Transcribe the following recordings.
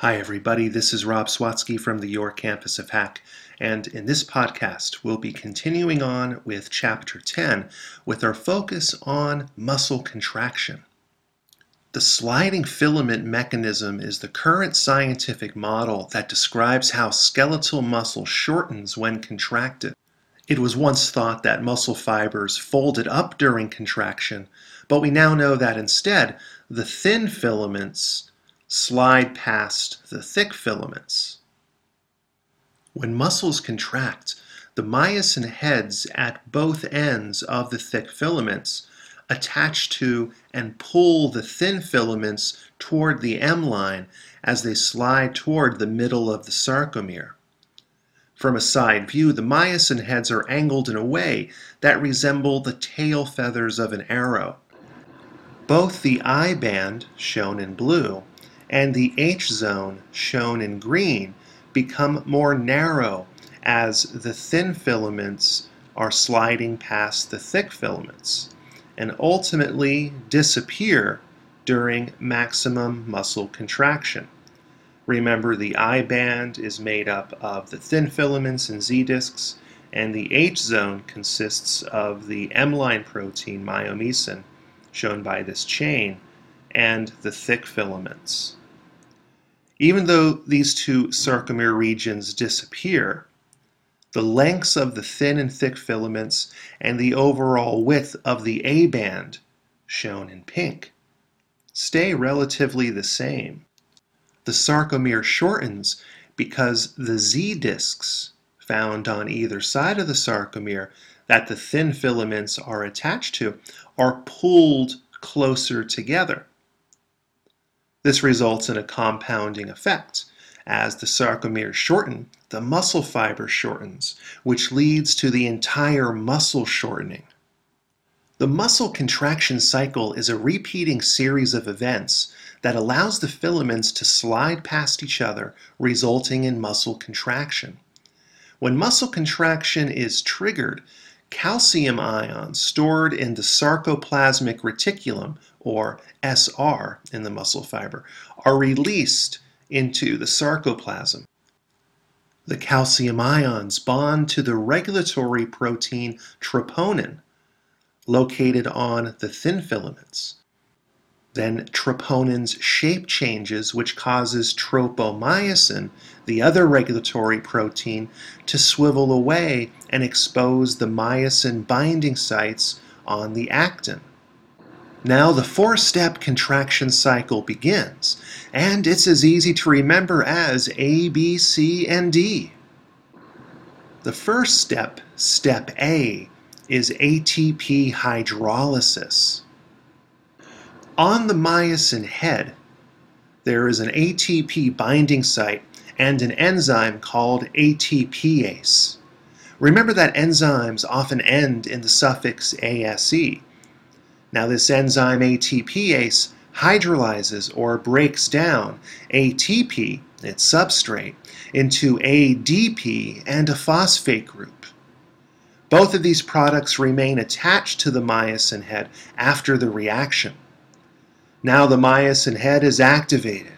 Hi, everybody. This is Rob Swatski from the York Campus of HACC. And in this podcast, we'll be continuing on with Chapter 10 with our focus on muscle contraction. The sliding filament mechanism is the current scientific model that describes how skeletal muscle shortens when contracted. It was once thought that muscle fibers folded up during contraction, but we now know that instead, the thin filaments slide past the thick filaments. When muscles contract, the myosin heads at both ends of the thick filaments attach to and pull the thin filaments toward the M line as they slide toward the middle of the sarcomere. From a side view, the myosin heads are angled in a way that resemble the tail feathers of an arrow. Both the I band, shown in blue, and the H zone, shown in green, become more narrow as the thin filaments are sliding past the thick filaments and ultimately disappear during maximum muscle contraction. Remember, the I band is made up of the thin filaments and Z discs, and the H zone consists of the M line protein myomesin, shown by this chain, and the thick filaments. Even though these two sarcomere regions disappear, the lengths of the thin and thick filaments and the overall width of the A band, shown in pink, stay relatively the same. The sarcomere shortens because the Z discs found on either side of the sarcomere that the thin filaments are attached to are pulled closer together. This results in a compounding effect. As the sarcomeres shorten, the muscle fiber shortens, which leads to the entire muscle shortening. The muscle contraction cycle is a repeating series of events that allows the filaments to slide past each other, resulting in muscle contraction. When muscle contraction is triggered, calcium ions stored in the sarcoplasmic reticulum, or SR in the muscle fiber, are released into the sarcoplasm. The calcium ions bond to the regulatory protein troponin, located on the thin filaments. Then troponin's shape changes, which causes tropomyosin, the other regulatory protein, to swivel away and expose the myosin binding sites on the actin. Now the four-step contraction cycle begins, and it's as easy to remember as A, B, C, and D. The first step, step A, is ATP hydrolysis. On the myosin head, there is an ATP binding site and an enzyme called ATPase. Remember that enzymes often end in the suffix ase. Now this enzyme ATPase hydrolyzes or breaks down ATP, its substrate, into ADP and a phosphate group. Both of these products remain attached to the myosin head after the reaction. Now the myosin head is activated.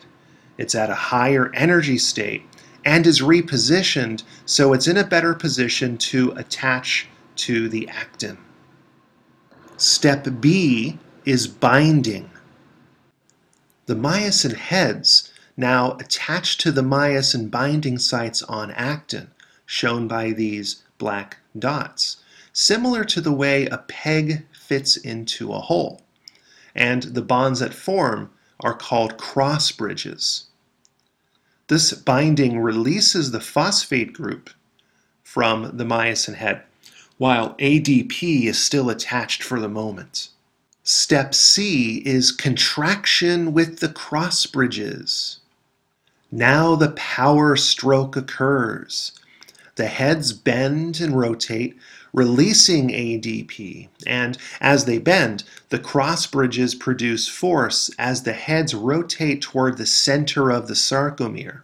It's at a higher energy state and is repositioned so it's in a better position to attach to the actin. Step B is binding. The myosin heads now attach to the myosin binding sites on actin, shown by these black dots, similar to the way a peg fits into a hole and the bonds that form are called cross bridges. This binding releases the phosphate group from the myosin head, while ADP is still attached for the moment. Step C is contraction with the cross bridges. Now the power stroke occurs. The heads bend and rotate, releasing ADP, and as they bend, the cross bridges produce force as the heads rotate toward the center of the sarcomere.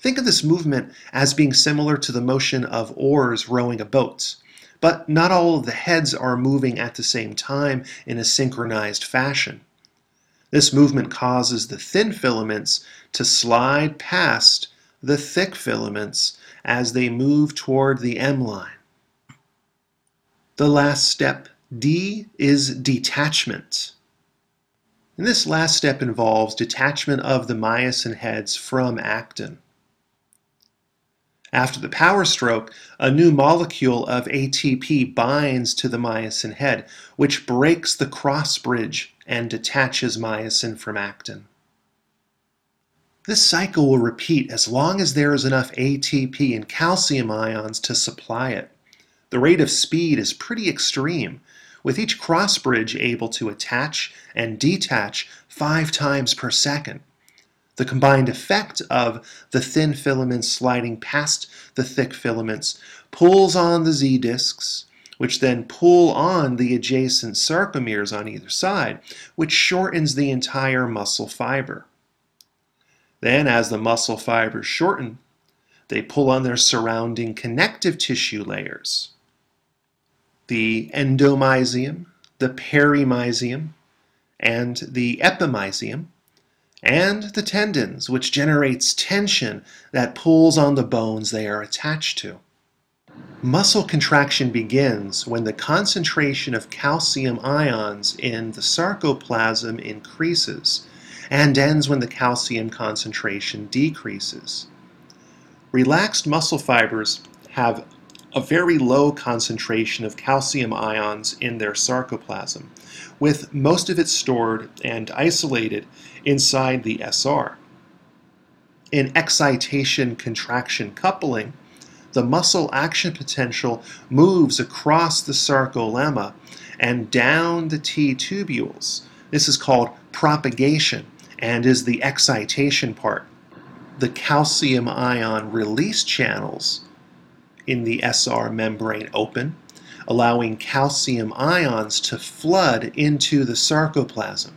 Think of this movement as being similar to the motion of oars rowing a boat, but not all of the heads are moving at the same time in a synchronized fashion. This movement causes the thin filaments to slide past the thick filaments as they move toward the M line. The last step, D, is detachment. And this last step involves detachment of the myosin heads from actin. After the power stroke, a new molecule of ATP binds to the myosin head, which breaks the cross bridge and detaches myosin from actin. This cycle will repeat as long as there is enough ATP and calcium ions to supply it. The rate of speed is pretty extreme, with each cross bridge able to attach and detach five times per second. The combined effect of the thin filaments sliding past the thick filaments pulls on the Z discs, which then pull on the adjacent sarcomeres on either side, which shortens the entire muscle fiber. Then, as the muscle fibers shorten, they pull on their surrounding connective tissue layers the endomysium, the perimysium, and the epimysium, and the tendons, which generates tension that pulls on the bones they are attached to. Muscle contraction begins when the concentration of calcium ions in the sarcoplasm increases and ends when the calcium concentration decreases. Relaxed muscle fibers have a very low concentration of calcium ions in their sarcoplasm, with most of it stored and isolated inside the SR. In excitation contraction coupling, the muscle action potential moves across the sarcolemma and down the T tubules. This is called propagation and is the excitation part. The calcium ion release channels in the SR membrane open, allowing calcium ions to flood into the sarcoplasm.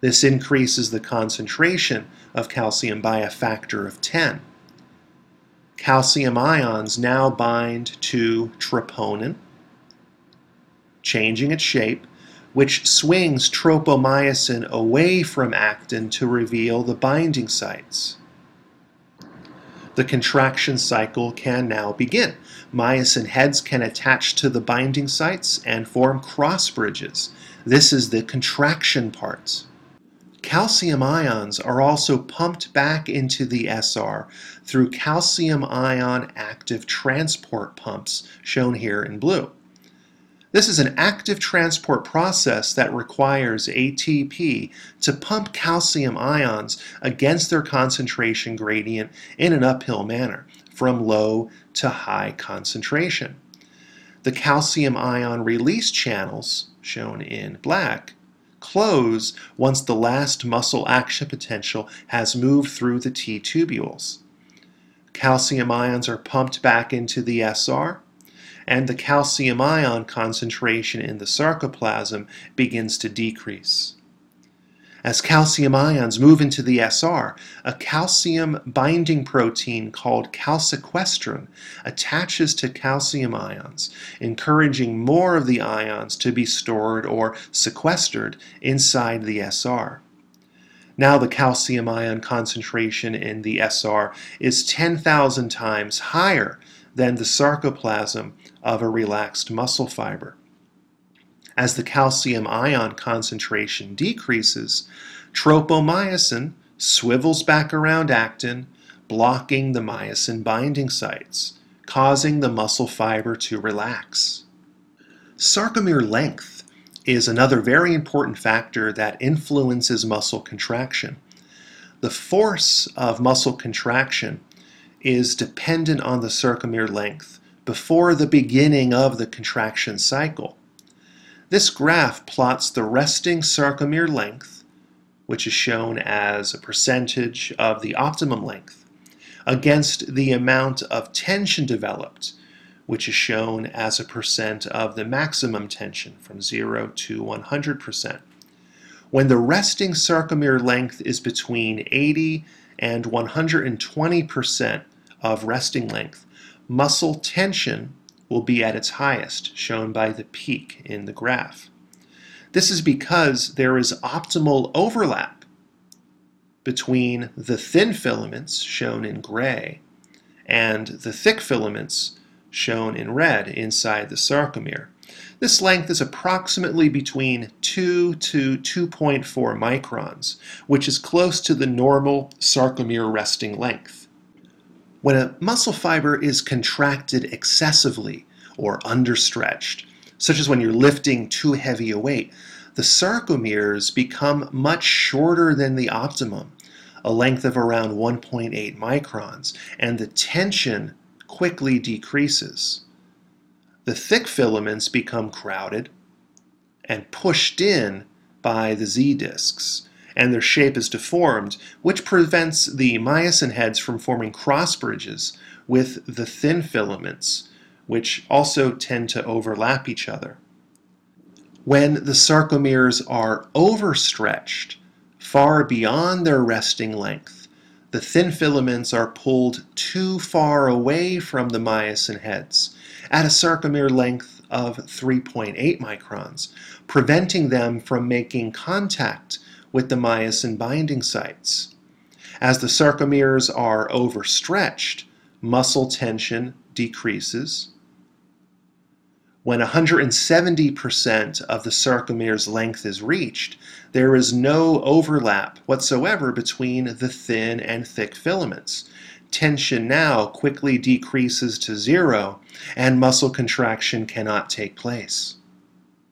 This increases the concentration of calcium by a factor of 10. Calcium ions now bind to troponin, changing its shape, which swings tropomyosin away from actin to reveal the binding sites the contraction cycle can now begin. Myosin heads can attach to the binding sites and form cross bridges. This is the contraction part. Calcium ions are also pumped back into the SR through calcium ion active transport pumps, shown here in blue. This is an active transport process that requires ATP to pump calcium ions against their concentration gradient in an uphill manner, from low to high concentration. The calcium ion release channels, shown in black, close once the last muscle action potential has moved through the T tubules. Calcium ions are pumped back into the SR and the calcium ion concentration in the sarcoplasm begins to decrease. As calcium ions move into the SR, a calcium binding protein called calsequestrin attaches to calcium ions, encouraging more of the ions to be stored or sequestered inside the SR. Now the calcium ion concentration in the SR is 10,000 times higher than the sarcoplasm of a relaxed muscle fiber. As the calcium ion concentration decreases, tropomyosin swivels back around actin, blocking the myosin binding sites, causing the muscle fiber to relax. Sarcomere length is another very important factor that influences muscle contraction. The force of muscle contraction is dependent on the sarcomere length before the beginning of the contraction cycle. This graph plots the resting sarcomere length, which is shown as a percentage of the optimum length, against the amount of tension developed, which is shown as a percent of the maximum tension from 0 to 100%. When the resting sarcomere length is between 80 and 120% of resting length, muscle tension will be at its highest, shown by the peak in the graph. This is because there is optimal overlap between the thin filaments, shown in gray, and the thick filaments, shown in red, inside the sarcomere. This length is approximately between 2 to 2.4 microns, which is close to the normal sarcomere resting length. When a muscle fiber is contracted excessively or understretched, such as when you're lifting too heavy a weight, the sarcomeres become much shorter than the optimum, a length of around 1.8 microns, and the tension quickly decreases. The thick filaments become crowded and pushed in by the Z discs, and their shape is deformed, which prevents the myosin heads from forming cross bridges with the thin filaments, which also tend to overlap each other. When the sarcomeres are overstretched far beyond their resting length, the thin filaments are pulled too far away from the myosin heads at a sarcomere length of 3.8 microns, preventing them from making contact with the myosin binding sites. As the sarcomeres are overstretched, muscle tension decreases. When 170% of the sarcomere's length is reached, there is no overlap whatsoever between the thin and thick filaments. Tension now quickly decreases to zero, and muscle contraction cannot take place.